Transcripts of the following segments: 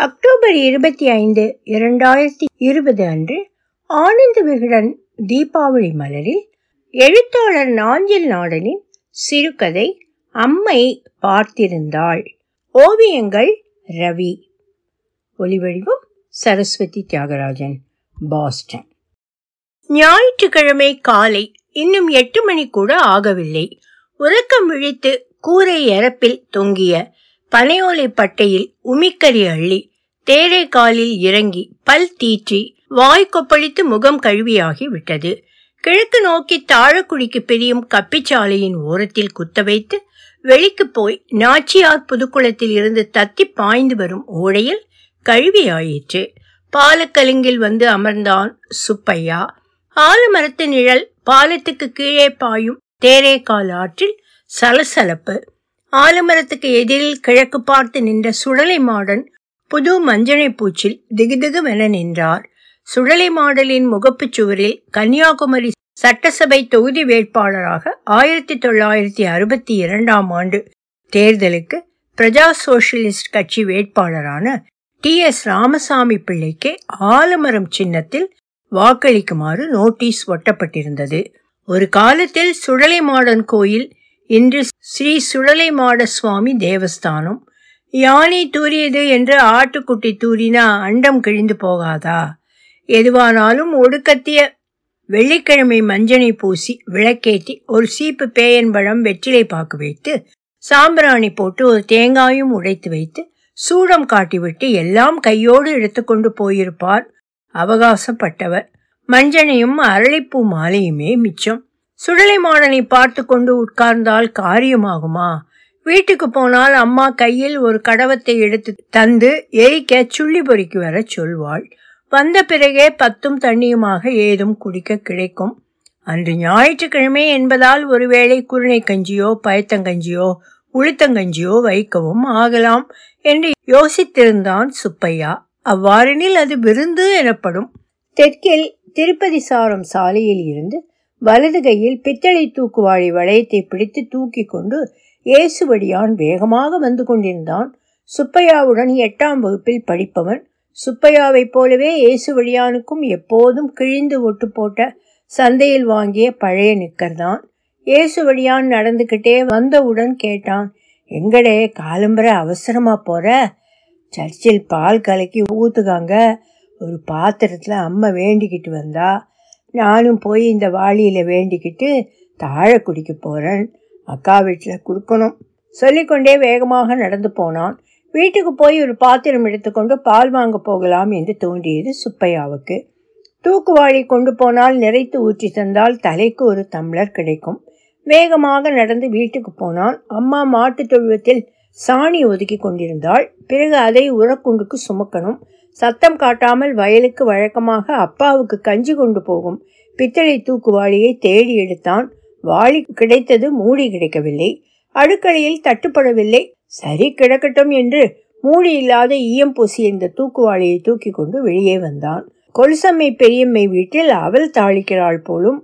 October இருபத்தி ஐந்து இரண்டாயிரத்தி இருபது அன்று ஆனந்த விகடன் தீபாவளி மலரில் எழுத்தாளர் நாஞ்சில் நாடனின் சிறுகதை அம்மை பார்த்திருந்தாள். ஓவியங்கள் ரவி. ஒலிவடிவம் சரஸ்வதி தியாகராஜன் பாஸ்டன். ஞாயிற்றுக்கிழமை காலை இன்னும் எட்டு மணி கூட ஆகவில்லை. உறக்கம் விழித்து கூரை எரப்பில் தொங்கிய பனையோலை பட்டையில் உமிக்கறி அள்ளி தேரை காலில் இறங்கி பல் தீற்றி வாய் கொப்பளித்து முகம் கழுவியாகி விட்டது. கிழக்கு நோக்கி தாழக்குடிக்கு பிரியும் கப்பிச்சாலையின் ஓரத்தில் குத்த வைத்து வெளிக்கு போய் நாச்சியார் புதுக்குளத்தில் இருந்து தத்தி பாய்ந்து வரும் ஓடையில் கழுவியாயிற்று பாலக்கலுங்கில் வந்து அமர்ந்தான் சுப்பையா. ஆலமரத்து நிழல் பாலத்துக்கு கீழே பாயும் தேரேக்கால் ஆற்றில் சலசலப்பு. ஆலமரத்துக்கு எதிரில் கிழக்கு பார்த்து நின்ற சுடலை மாடன் புது மஞ்சனை பூச்சில் திகுதிகுவென நின்றார். சுழலை மாடலின் முகப்புச் சுவரில் கன்னியாகுமரி சட்டசபை தொகுதி வேட்பாளராக ஆயிரத்தி தொள்ளாயிரத்தி அறுபத்தி இரண்டாம் ஆண்டு தேர்தலுக்கு பிரஜா சோசியலிஸ்ட் கட்சி வேட்பாளரான டி. எஸ். ராமசாமி பிள்ளைக்கு ஆலமரம் சின்னத்தில் வாக்களிக்குமாறு நோட்டீஸ் ஒட்டப்பட்டிருந்தது. ஒரு காலத்தில் சுடலைமாடன் கோயில் இன்று ஸ்ரீ சுடலைமாட சுவாமி தேவஸ்தானம் யானை தூரியது என்று ஆட்டுக்குட்டி தூரினா அண்டம் கிழிந்து போகாதா? எதுவானாலும் ஒடுக்கத்திய வெள்ளிக்கிழமை மஞ்சனை பூசி விளக்கேற்றி ஒரு சீப்பு பேயன்பழம் வெற்றிலை பாக்கு வைத்து சாம்பிராணி போட்டு ஒரு தேங்காயும் உடைத்து வைத்து சூடம் காட்டிவிட்டு எல்லாம் கையோடு எடுத்துக்கொண்டு போயிருப்பார் அவகாசப்பட்டவர். மஞ்சனையும் அரளிப்பூ மாலையுமே மிச்சம். சுடலை மாடனை பார்த்து கொண்டு உட்கார்ந்தால் காரியமாகுமா? வீட்டுக்கு போனால் அம்மா கையில் ஒரு கடவத்தை எடுத்து தந்து எரிக்க சுள்ளி பொறிக்கு வர சொல்வாள். வந்த பிறகே பத்தும் தண்ணியுமாக ஏதும் குடிக்க கிடைக்கும். அன்று ஞாயிற்றுக்கிழமை என்பதால் ஒருவேளை குருணை கஞ்சியோ பயத்தங்கஞ்சியோ உளுத்தங்கஞ்சியோ வைக்கவும் ஆகலாம் என்று யோசித்திருந்தான் சுப்பையா. அவ்வாறெனில் அது விருந்து எனப்படும். தெற்கில் திருப்பதி சாரம் சாலையில் இருந்து வலது கையில் பித்தளை தூக்குவாளி வளையத்தை பிடித்து தூக்கி கொண்டு இயேசுவடியான் வேகமாக வந்து கொண்டிருந்தான். சுப்பையாவுடன் எட்டாம் வகுப்பில் படிப்பவன். சுப்பையாவைப் போலவே இயேசுவடியானுக்கும் எப்போதும் கிழிந்து ஒட்டு போட்ட சந்தையில் வாங்கிய பழைய நிக்கர்தான். இயேசுவடியான் நடந்துக்கிட்டே வந்தவுடன் கேட்டான் எங்கடே காலம்பர அவசரமா போற? சர்ச்சில் பால் கலக்கி ஊத்துக்காங்க ஒரு பாத்திரத்தில் அம்மா வேண்டிக்கிட்டு வந்தா. நானும் போய் இந்த வாளியில் வேண்டிக்கிட்டு தாழ குடிக்க போகிறேன் அக்கா வீட்டில் கொடுக்கணும். சொல்லிக்கொண்டே வேகமாக நடந்து போனான். வீட்டுக்கு போய் ஒரு பாத்திரம் எடுத்துக்கொண்டு பால் வாங்க போகலாம் என்று தோன்றியது சுப்பையாவுக்கு. தூக்குவாளி கொண்டு போனால் நிறைத்து ஊற்றி தந்தால் தலைக்கு ஒரு தம்ளர் கிடைக்கும். வேகமாக நடந்து வீட்டுக்கு போனான். அம்மா மாட்டு தொழுவத்தில் சாணி ஒதுக்கி கொண்டிருந்தாள். பிறகு அதை உரக்குண்டுக்கு சுமக்கணும். சத்தம் காட்டாமல் வயலுக்கு வழக்கமாக அப்பாவுக்கு கஞ்சி கொண்டு போகும். பித்தளை தூக்குவாளியை தேடி எடுத்தான். வாளி கிடைத்தது மூடி கிடைக்கவில்லை. அடுக்கடையில் தட்டுப்படவில்லை. சரி கிடக்கட்டும் என்று மூடி இல்லாத ஈயம் பூசிய இந்த தூக்குவாளியை தூக்கி கொண்டு வெளியே வந்தான். கொலுசம்மை பெரியம்மை வீட்டில் அவள் தாளிக்கிறாள் போலும்.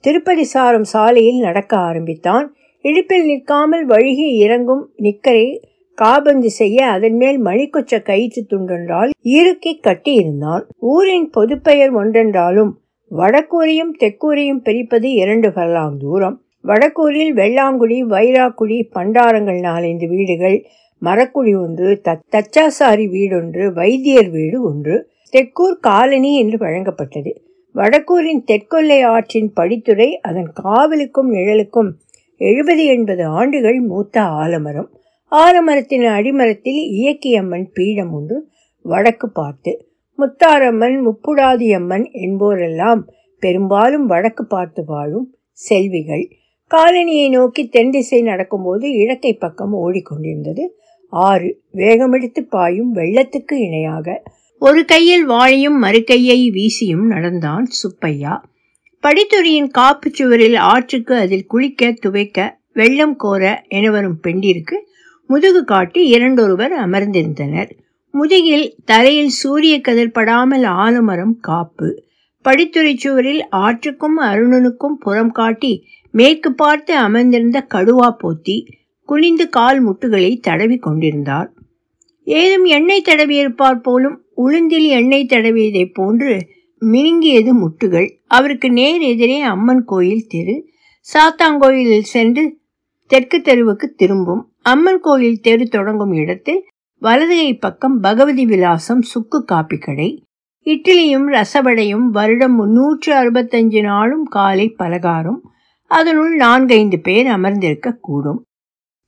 திருப்பதி சாரம் சாலையில் நடக்க ஆரம்பித்தான். இடுப்பில் நிற்காமல் வழுகி இறங்கும் நிக்கரை காபந்து செய்ய அதன் மேல் மணிக்கொச்ச கயிற்று துண்டென்றால் இறுக்கி கட்டியிருந்தான். ஊரின் பொதுப்பெயர் ஒன்றென்றாலும் வடக்கூரையும் தெக்கூரையும் பிரிப்பது இரண்டு பரலாம் தூரம். வடக்கூரில் வெள்ளாங்குடி வைராக்குடி பண்டாரங்கள் நாலந்து வீடுகள். மரக்குடி ஒன்று தச்சாசாரி வீடொன்று வைத்தியர் வீடு ஒன்று. தெற்கூர் காலனி என்று வழங்கப்பட்டது. வடக்கூரின் தெற்கொல்லை ஆற்றின் படித்துறை அதன் காவலுக்கும் நிழலுக்கும் எழுபது எண்பது ஆண்டுகள் மூத்த ஆலமரம். ஆலமரத்தின் அடிமரத்தில் இயக்கியம்மன் பீடம் ஒன்று வடக்கு பார்த்து. முத்தாரம்மன் முப்புடாதியம்மன் என்போரெல்லாம் பெரும்பாலும் வடக்கு பார்த்து வாழும் செல்விகள். காலனியை நோக்கி தென் திசை நடக்கும்போது இடக்கை பக்கம் ஓடிக்கொண்டிருந்தது. ஆறு வேகமெடுத்து பாயும் வெள்ளத்துக்கு இணையாக ஒரு கையில் வாழையும் மறுகையை வீசியும் நடந்தான் சுப்பையா. படித்துறையின் காப்பு சுவரில் ஆற்றுக்கு அதில் குளிக்க துவைக்க வெள்ளம் கோர என வரும் பெண்டிற்கு முதுகு காட்டி இரண்டொருவர் அமர்ந்திருந்தனர். முதுகில் தலையில் சூரிய கதிர் படாமல் ஆலமரம் காப்பு. படித்துறை சுவரில் ஆற்றுக்கும் அருணனுக்கும் புறம் காட்டி மேற்கு பார்த்து அமர்ந்திருந்த கடுவா போத்தி குனிந்து கால் முட்டுகளை தடவி கொண்டிருந்தார் ஏதும் எண்ணெய் தடவியிருப்பார் போலும் உளுந்தில் எண்ணெய் தடவியதைப் போன்று மினுங்கியது முட்டுகள். அவருக்கு நேர் எதிரே அம்மன் கோயில் தெரு. சாத்தாங்கோயிலில் சென்று தெற்கு தெருவுக்கு திரும்பும். அம்மன் கோயில் தெரு தொடங்கும் இடத்தில் வலதுகை பக்கம் பகவதி விலாசம் சுக்கு காப்பி கடை. இட்லியும் ரசவடையும் வருடம் முன்னூற்று அறுபத்தஞ்சு நாளும் காலை பலகாரம். அதனுள் நான்கைந்து பேர் அமர்ந்திருக்க கூடும்.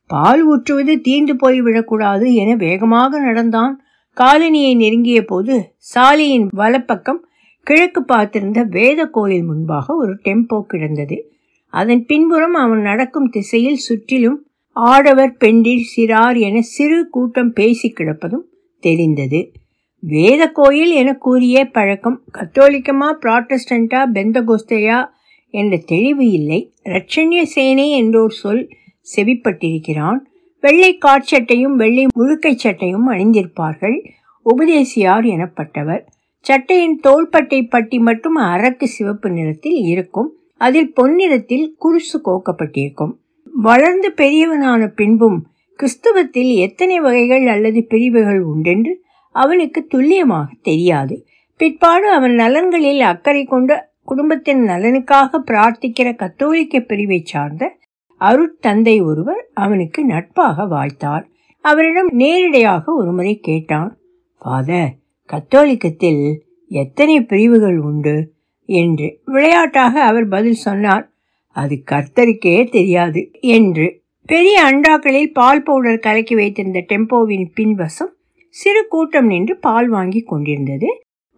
பால் ஊற்றுவது தீர்ந்து போய்விடக்கூடாது என வேகமாக நடந்தான். காலனியை நெருங்கிய போது சாலையின் வலப்பக்கம் கிழக்கு பார்த்திருந்த வேத கோயில் முன்பாக ஒரு டெம்போ கிடந்தது. அதன் பின்புறம் அவன் நடக்கும் திசையில் சுற்றிலும் ஆடவர் பெண்டில் சிறார் என சிறு கூட்டம் பேசி கிடப்பதும் தெரிந்தது. வேத கோயில் என கூறிய பழக்கம் கத்தோலிக்கமா புராட்டஸ்டண்டா பெந்தகோஸ்தையா என்ற தெளிவு இல்லை. ரட்சண்ய சேனை என்றோர் சொல் செவிப்பட்டிருக்கிறான். வெள்ளை காட்சட்டையும் வெள்ளை முழுக்கை சட்டையும் அணிந்திருப்பார்கள். உபதேசியார் எனப்பட்டவர். சட்டையின் தோள்பட்டை பட்டி மட்டும் அரக்கு சிவப்பு நிறத்தில் இருக்கும். அதில் பொன்னிறத்தில் குருசு கோக்கப்பட்டிருக்கும். வளர்ந்து பெரியவனான பின்பும் கிறிஸ்துவத்தில் எத்தனை வகைகள் அல்லது பிரிவுகள் உண்டென்று அவனுக்கு துல்லியமாக தெரியாது. பிற்பாடு அவன் நலன்களில் அக்கறை கொண்ட குடும்பத்தின் நலனுக்காக பிரார்த்திக்கிற கத்தோலிக்க பிரிவை சார்ந்த அருட்தந்தை ஒருவர் அவனுக்கு நட்பாக வாழ்த்தார் அவரிடம் நேரிடையாக ஒருமுறை கேட்டான் ஃபாதர் கத்தோலிக்கத்தில் எத்தனை பிரிவுகள் உண்டு? என்று விளையாட்டாக அவர் பதில் சொன்னார். அது கர்த்தருக்கே தெரியாது என்று பெரிய அண்டாக்களில் பால் பவுடர் கலக்கி வைத்திருந்த டெம்போவின் பின்வசம் சிறு கூட்டம் நின்று பால் வாங்கி கொண்டிருந்தது.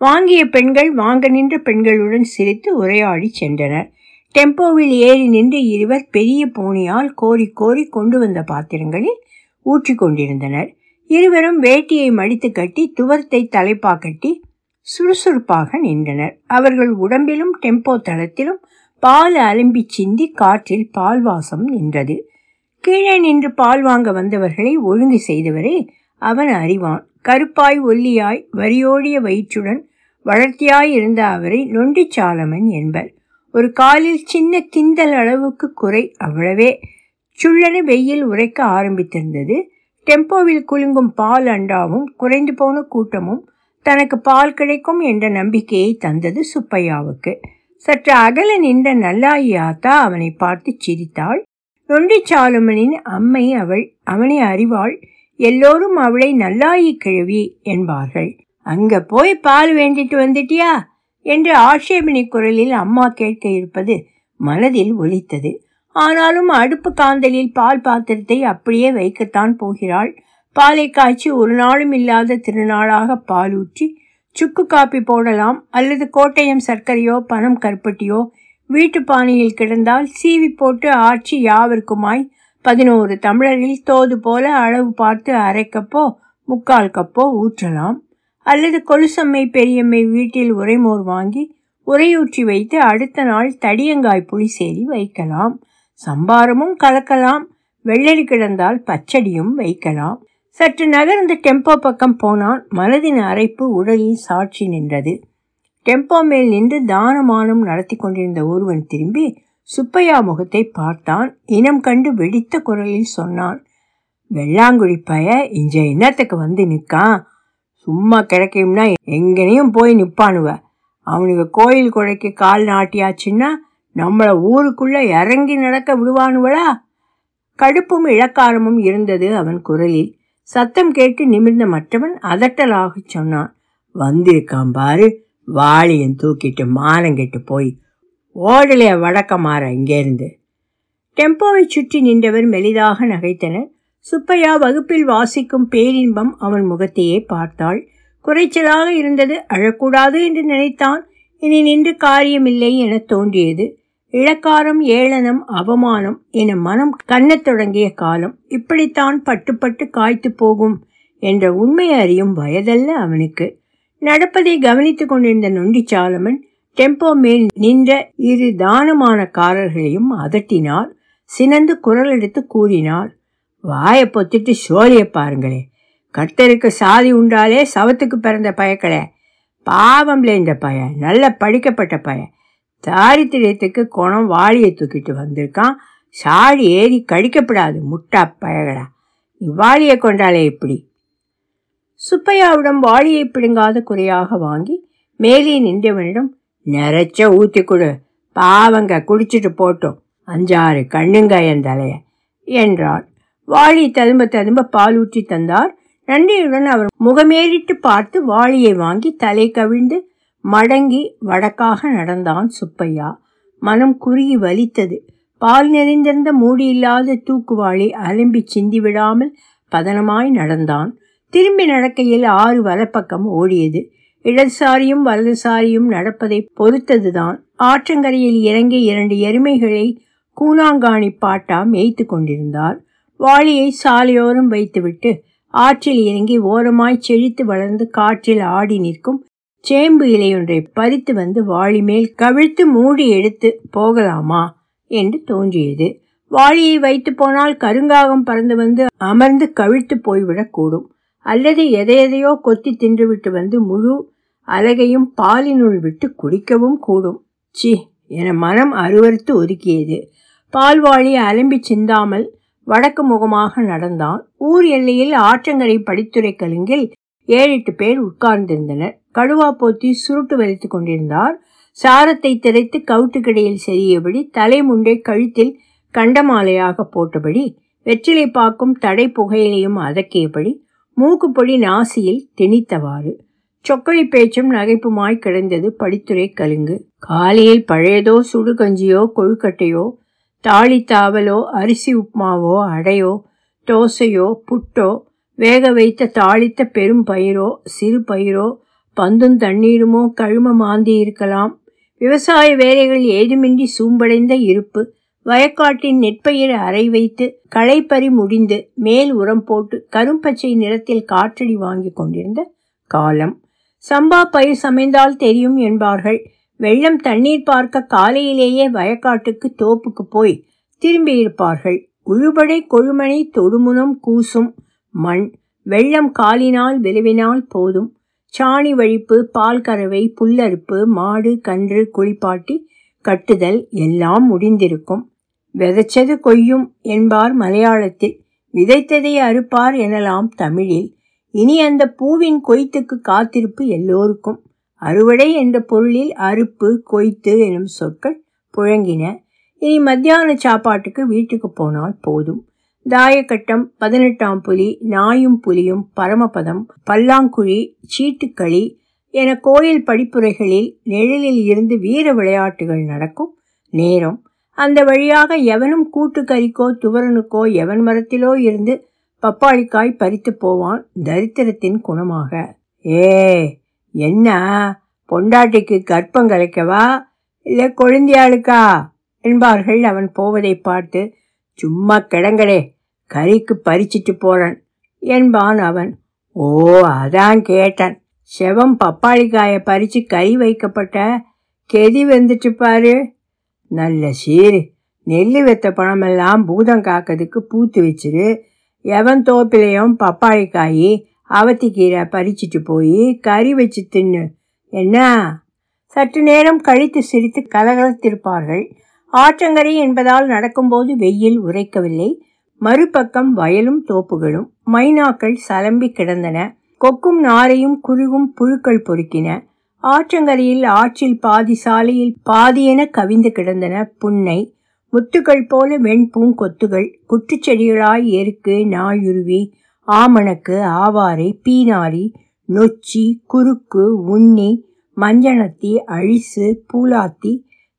வாங்கிய பெண்கள் வாங்க நின்ற பெண்களுடன் சிரித்து உரையாடி சென்றனர். டெம்போவில் ஏறி நின்று இருவர் பெரிய பூனியால் கோரி கோரி கொண்டு வந்த பாத்திரங்களில் ஊற்றி கொண்டிருந்தனர். இருவரும் வேட்டியை மடித்து கட்டி துவரத்தை தலைப்பா கட்டி சுறுசுறுப்பாக நின்றனர். அவர்கள் உடம்பிலும் டெம்போ தளத்திலும் பால் அலம்பி சிந்தி காற்றில் பால் வாசம் நின்றது. கீழே நின்று பால் வாங்க வந்தவர்களை ஒழுங்கு செய்தவரே அவன் அறிவான். கருப்பாய் ஒல்லியாய் வரியோடிய வயிற்றுடன் வளர்த்தியாய் இருந்த அவரை நொண்டிச்சாலமன் என்பர். ஒரு காலில் சின்ன கிந்தல் அளவுக்கு குறை அவ்வளவே. சுள்ளன வெயில் உரைக்க ஆரம்பித்திருந்தது. டெம்போவில் குலுங்கும் பால் அண்டாவும் குறைந்து போன கூட்டமும் தனக்கு பால் கிடைக்கும் என்ற நம்பிக்கையை தந்தது சுப்பையாவுக்கு. சற்று அகல நின்ற நல்லாயாத்தா அவனை பார்த்து சிரித்தாள். நொண்டிச்சாலுமனின் அம்மை அவள் அவனை அறிவாள் எல்லோரும் அவளை நல்லாயி கிழவி என்பார்கள். அங்க போய் பால் வேண்டிட்டு வந்துட்டியா? என்று ஆட்சேபனை குரலில் அம்மா கேட்க இருப்பது மனதில் ஒலித்தது. ஆனாலும் அடுப்பு காந்தலில் பால் பாத்திரத்தை அப்படியே வைக்கத்தான் போகிறாள். பாலை காய்ச்சி ஒரு நாளும் இல்லாத திருநாளாக பால் ஊற்றி சுக்கு காப்பி போடலாம் அல்லது கோட்டயம் சர்க்கரையோ பனம் கருப்பட்டியோ வீட்டு பானையில் கிடந்தால் சீவி போட்டு ஆட்சி யாவிற்குமாய் பதினோரு தமிழரில் தோது போல அளவு பார்த்து அரை கப்போ முக்கால் கப்போ ஊற்றலாம். அல்லது கொலுசம்மை பெரியம்மை வீட்டில் உரைமோர் வாங்கி உரையூற்றி வைத்து அடுத்த நாள் தடியங்காய் புளி சேரி வைக்கலாம். சம்பாரமும் கலக்கலாம். வெள்ளரி கிடந்தால் பச்சடியும் வைக்கலாம். சற்று நகர்ந்து டெம்போ பக்கம் போனான் மனதின் அரைப்பு உடலில் சாட்சி நின்றது. டெம்போ மேல் நின்று தானமானம் நடத்தி கொண்டிருந்த ஒருவன் திரும்பி சுப்பையா முகத்தை பார்த்தான். இனம் கண்டு வெடித்த குரலில் சொன்னான் வெள்ளாங்குழி பய இஞ்ச இன்னத்துக்கு வந்து நிற்கான் சும்மா கிடைக்கும்னா எங்கனையும் போய் நிற்பானுவ அவனுக்கு கோயில் குழைக்கு கால் நாட்டியாச்சுன்னா நம்மளை ஊருக்குள்ளே இறங்கி நடக்க விடுவானுவளா? கடுப்பும் இளக்காரமும் இருந்தது அவன் குரலில். சத்தம் கேட்டு நிமிர்ந்த மற்றவன் அதட்டலாக சொன்னான். வந்திருக்கான் பாரு. வாளியன் தூக்கிட்டு மானங்கெட்டு போய் ஓடலைய வடக்க மாற இங்கேருந்து டெம்போவை சுற்றி நின்றவர் மெலிதாக நகைத்தனர். சுப்பையா வகுப்பில் வாசிக்கும் பேரின்பம் அவன் முகத்தையே பார்த்தாள். குறைச்சலாக இருந்தது அழக்கூடாது என்று நினைத்தான். இனி நின்று காரியமில்லை என தோன்றியது. இளக்காரம் ஏளனம் அவமானம் என மனம் கண்ணத் தொடங்கிய காலம் இப்படித்தான் பட்டு பட்டு காய்த்து போகும் என்ற உண்மை அறியும் வயதல்ல அவனுக்கு. நடப்பதை கவனித்துக் கொண்டிருந்த நொண்டிச்சாலமன் டெம்போ மேல் நின்ற இரு தானமானக்காரர்களையும் அதட்டினார். சினந்து குரல் எடுத்து கூறினார் வாயை பொத்திட்டு சோழிய பாருங்களே கர்த்தருக்கு சாதி உண்டாலே சவத்துக்கு பிறந்த பயக்களே பாவம்ல இந்த பய நல்ல படிக்கப்பட்ட பய. தாரித்திரியத்துக்கு குணம் வாளியை தூக்கிட்டு வந்திருக்கான். சாடி ஏறி கடிக்கப்படாது முட்டா பயகடா. இவ்வாளியை கொண்டாலே இப்படி சுப்பையாவிடம் வாளியை பிடுங்காத குறையாக வாங்கி மேலே நின்றவனிடம் நிறைச்ச ஊத்தி கொடு. பாவங்க குடிச்சிட்டு போட்டோம். அஞ்சாறு கண்ணுங்க என் தலைய. என்றார் வாளி ததும்ப ததும்ப பால் ஊற்றி தந்தார். நன்றியுடன் அவர் முகமேறிட்டு பார்த்து வாளியை வாங்கி தலை கவிழ்ந்து மடங்கி வடக்காக நடந்தான் சுப்பையா. மனம் குறுகி வலித்தது. பால் நிறைந்திருந்த மூடியில்லாத தூக்குவாளி அலம்பி சிந்தி விடாமல் பதனமாய் நடந்தான். திரும்பி நடக்கையில் ஆறு வலப்பக்கம் ஓடியது. இடதுசாரியும் வலதுசாரியும் நடப்பதை பொறுத்ததுதான். ஆற்றங்கரையில் இறங்கி இரண்டு எருமைகளை கூனாங்காணி பாட்டா மேய்த்து கொண்டிருந்தார். வாளியை சாலையோரம் வைத்துவிட்டு ஆற்றில் இறங்கி ஓரமாய் செழித்து வளர்ந்து காற்றில் ஆடி நிற்கும் சேம்பு இலையொன்றை பறித்து வந்து வாளி மேல் கவிழ்த்து மூடி எடுத்து போகலாமா என்று தோன்றியது. வாளியை வைத்து போனால் கருங்காகம் பறந்து வந்து அமர்ந்து கவிழ்த்து போய்விடக் கூடும். அல்லது எதையெதையோ கொத்தி தின்றுவிட்டு வந்து முழு அலகையும் பாலினுள் விட்டு குடிக்கவும் கூடும். சி என மனம் அருவறுத்து ஒதுக்கியது. பால்வாளி அலம்பி சிந்தாமல் வடக்கு முகமாக நடந்தான். ஊர் எல்லையில் ஆற்றங்கரை படித்துறை கலுங்கில் ஏழெட்டு பேர் உட்கார்ந்திருந்தனர். கடுவா போத்தி சுருட்டு வலித்துக் கொண்டிருந்தார். சாரத்தை திரைத்து கவுட்டுக்கிடையில் செறியபடி தலைமுண்டை கழுத்தில் கண்டமாலையாக போட்டபடி வெற்றிலை பாக்கும் தடை புகையிலையும் அதக்கியபடி மூக்குப்பொடி நாசியில் திணித்தவாறு. சொக்கழி பேச்சும் நகைப்புமாய் கிடந்தது படித்துறை கலுங்கு. காலையில் பழையதோ சுடுகஞ்சியோ கொழுக்கட்டையோ தாளித்தாவலோ அரிசி உப்மாவோ அடையோ தோசையோ புட்டோ வேக வைத்த தாளித்த பெரும் பயிரோ சிறு பயிரோ பந்தும் தண்ணீருமோ கழும மாந்தி இருக்கலாம். விவசாய வேலைகள் ஏதுமின்றி சூம்படைந்த இருப்பு வயக்காட்டின் நெற்பயிர் அறை வைத்து களைப்பறி முடிந்து மேல் உரம் போட்டு கரும்பச்சை நிறத்தில் காற்றடி வாங்கி கொண்டிருந்த காலம். சம்பா பயிர் சமைந்தால் தெரியும் என்பார்கள். வெள்ளம் தண்ணீர் பார்க்க காலையிலேயே வயக்காட்டுக்கு தோப்புக்கு போய் திரும்பியிருப்பார்கள் உழுபடை கொழுமனை தொடுமுனம் கூசும் மண் வெள்ளம் காலினால் விளைவினால் போதும். சாணி வழிப்பு பால் கறவை புல்லறுப்பு மாடு கன்று குளிப்பாட்டி கட்டுதல் எல்லாம் முடிந்திருக்கும். விதைச்சது கொய்யும் என்பார் மலையாளத்தில். விதைத்ததை அறுப்பார் எனலாம் தமிழில். இனி அந்த பூவின் கொய்த்துக்கு காத்திருப்பு எல்லோருக்கும். அறுவடை என்ற பொருளில் அறுப்பு கொய்த்து எனும் சொற்கள் புழங்கின. இனி மத்தியான சாப்பாட்டுக்கு வீட்டுக்கு போனால் போதும். தாயக்கட்டம் பதினெட்டாம் புலி நாயும் புலியும் பரமபதம் பல்லாங்குழி சீட்டுக்களி என கோயில் படிப்புரைகளில் நிழலில் இருந்து வீர விளையாட்டுகள் நடக்கும் நேரம். அந்த வழியாக எவனும் கூட்டுக்கறிக்கோ துவரனுக்கோ எவன் மரத்திலோ இருந்து பப்பாளிக்காய் பறித்து போவான் தரித்திரத்தின் குணமாக. ஏ என்ன? பொண்டாட்டிக்கு கற்பம் கலைக்கவா? இல்லை கொழுந்தியாளுக்கா? என்பார்கள் அவன் போவதை பார்த்து சும்மா கிடங்கடே கறிக்கு பறிச்சிட்டு போறேன் என்பான் அவன். ஓ அதான் கேட்டேன். செவம் பப்பாளிக்காயை பறிச்சு கறி வைக்கப்பட்ட கெதி வந்துட்டு பாரு. நல்ல சீரு. நெல்லு வெத்த பழமெல்லாம் பூதம் காக்கிறதுக்கு பூத்து வச்சிரு. எவன் தோப்பிலையும் பப்பாளிக்காய் அவத்திக்கீரை பறிச்சிட்டு போய் கறி வச்சு தின்னு. என்ன? சற்று நேரம் கழித்து சிரித்து கலகலத்திருப்பார்கள். ஆற்றங்கரை என்பதால் நடக்கும்போது வெயில் உரைக்கவில்லை. மறுபக்கம் வயலும் தோப்புகளும் மைனாக்கள் சலம்பி கிடந்தன. கொக்கும் நாரையும் குருகும் புழுக்கள் பொறுக்கின. ஆற்றங்கரையில் ஆற்றில் பாதி சாலையில் பாதியென கவிந்து கிடந்தன புன்னை. முத்துக்கள் போல வெண்பூங்கொத்துகள் குற்றுச்செடிகளாய் எருக்கு நாயுருவி. ஆமணக்கு ஆவாரை பீனாரி நொச்சி குறுக்கு உண்ணி மஞ்சனத்தி அழிசு பூலாத்தி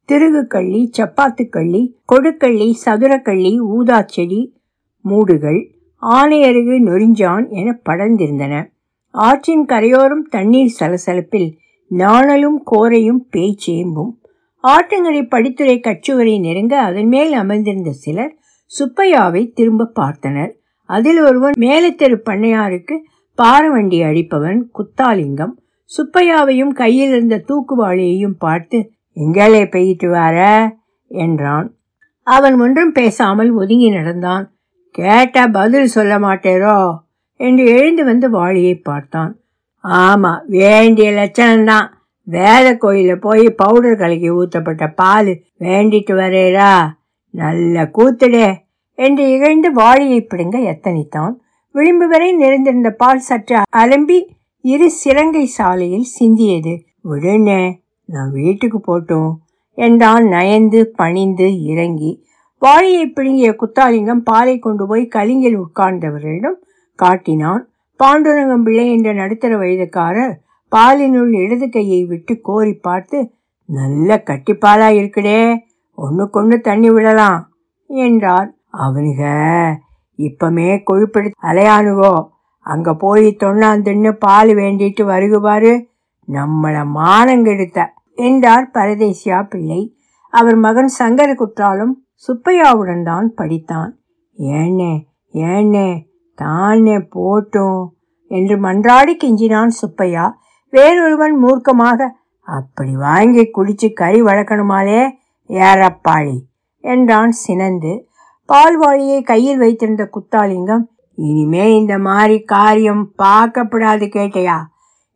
திருகுக்கள்ளி சப்பாத்துக்கள்ளி கொடுக்கள்ளி சதுரக்கள்ளி ஊதாச்செடி மூடுகள் ஆனையருகு நொறிஞ்சான் என படர்ந்திருந்தன. ஆற்றின் கரையோரம் தண்ணீர் சலசலப்பில் நாணலும் கோரையும் பேய்ச்சேம்பும். ஆற்றங்கரை படித்துறை கச்சுவரை நெருங்க அதன் மேல் அமர்ந்திருந்த சிலர் சுப்பையாவை திரும்ப பார்த்தனர். அதில் ஒருவன் மேலத்தெரு பண்ணையாருக்கு பாரவண்டி அடிப்பவன் குத்தாலிங்கம். சுப்பையாவையும் கையில் இருந்த தூக்குவாளியையும் பார்த்து எங்களே பெய்யிட்டு வார? என்றான். அவன் ஒன்றும் பேசாமல் ஒதுங்கி நடந்தான். கேட்டா பதில் சொல்ல மாட்டேரோ என்று எழுந்து வந்து வாளியை பார்த்தான். ஆமா வேண்டிய லட்சணம்தான். வேத கோயில போய் பவுடர் கலக்கி ஊத்தப்பட்ட பால் வேண்டிட்டு வரேரா நல்ல கூத்துடே என்று இகழ்ந்து வாளியை பிடுங்க எத்தனித்தான். விளிம்பு வரை நிறைந்திருந்த பால் சற்று அலம்பி இரு சிறங்கை சாலையில் சிந்தியது. விடுனே நான் வீட்டுக்கு போட்டோம் என்றான் நயந்து பணிந்து இறங்கி. வாளியை பிடுங்கிய குத்தாலிங்கம் பாலை கொண்டு போய் கலிங்கில் உட்கார்ந்தவர்களிடம் காட்டினான். பாண்டுரங்கம் பிள்ளை என்ற நடுத்தர வயதுக்காரர் பாலினுள் இடது கையை விட்டு கோரி பார்த்து நல்ல கட்டிப்பாலா இருக்குடே ஒன்றுக்கொன்று தண்ணி விடலாம் என்றார். அவனுக இப்பமே கொழுப்பெடு அலையானுகோ அங்க போய் தொண்ணாந்துன்னு பால் வேண்டிட்டு வருகுபாரு நம்மள மானங்கெடுத்த என்றார் பரதேசியா பிள்ளை. அவர் மகன் சங்கர குற்றாலும் சுப்பையாவுடன் தான் படித்தான். ஏண்ணே ஏண்ணே தானே போட்டும் என்று மன்றாடி கெஞ்சினான் சுப்பையா. வேறொருவன் மூர்க்கமாக அப்படி வாங்கி குடிச்சு கறி வளர்க்கணுமாலே ஏறப்பாளி என்றான் சினந்து. பால்வாளியை கையில் வைத்திருந்த குத்தாலிங்கம் இனிமே இந்த மாதிரி காரியம் பார்க்கப்படாது கேட்டையா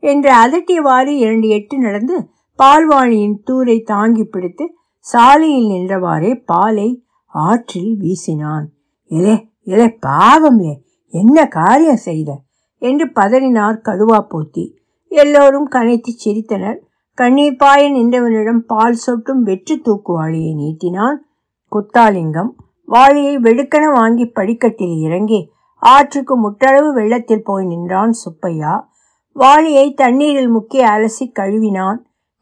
என்று அதட்டியவாறு இரண்டு எட்டு நடந்து பால்வாழியின் தூரை தாங்கி பிடித்து சாலையில் நின்றவாறே பாலை ஆற்றில் வீசினான். இலே இலே பாவம்லே என்ன காரியம் செய்த? என்று பதறினார் கடுவா போத்தி. எல்லோரும் கனைத்து சிரித்தனர். கண்ணீர் பாய நின்றவனிடம் பால் சொட்டும் வெற்று தூக்குவாளியை நீட்டினான் குத்தாலிங்கம். வாளியை வெடுக்கன வாங்கி படிக்கட்டில் இறங்கி ஆற்றுக்கு முட்டளவு வெள்ளத்தில் போய் நின்றான் சுப்பையா. வாளியை தண்ணீரில் முக்கிய அலசி கழுவினான்.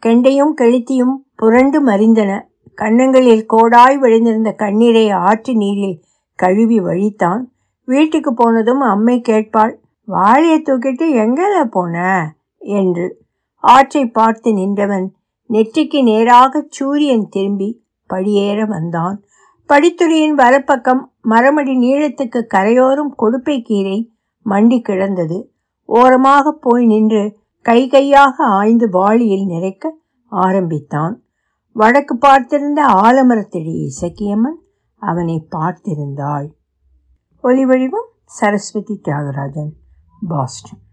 கெண்டையும் கெளுத்தியும் புரண்டு மறிந்தன. கன்னங்களில் கோடாய் விழுந்திருந்த கண்ணீரை ஆற்று நீரில் கழுவி வழித்தான். வீட்டுக்கு போனதும் அம்மை கேட்பாள் வாழையை தூக்கிட்டு எங்கல போன? என்று. ஆற்றை பார்த்து நின்றவன் நெற்றிக்கு நேராக சூரியன் திரும்பி படியேற வந்தான். படித்துறையின் வலப்பக்கம் மரமடி நீளத்துக்கு கரையோரும் கொடுப்பை கீரை மண்டி கிடந்தது. ஓரமாக போய் நின்று கை கையாக ஆய்ந்து வாளியில் நிறைக்க ஆரம்பித்தான். வடக்கு பார்த்திருந்த ஆலமரத்தடி இசக்கியம்மன் அவனை பார்த்திருந்தாள். ஒலி வடிவம் சரஸ்வதி தியாகராஜன் பாஸ்டன்.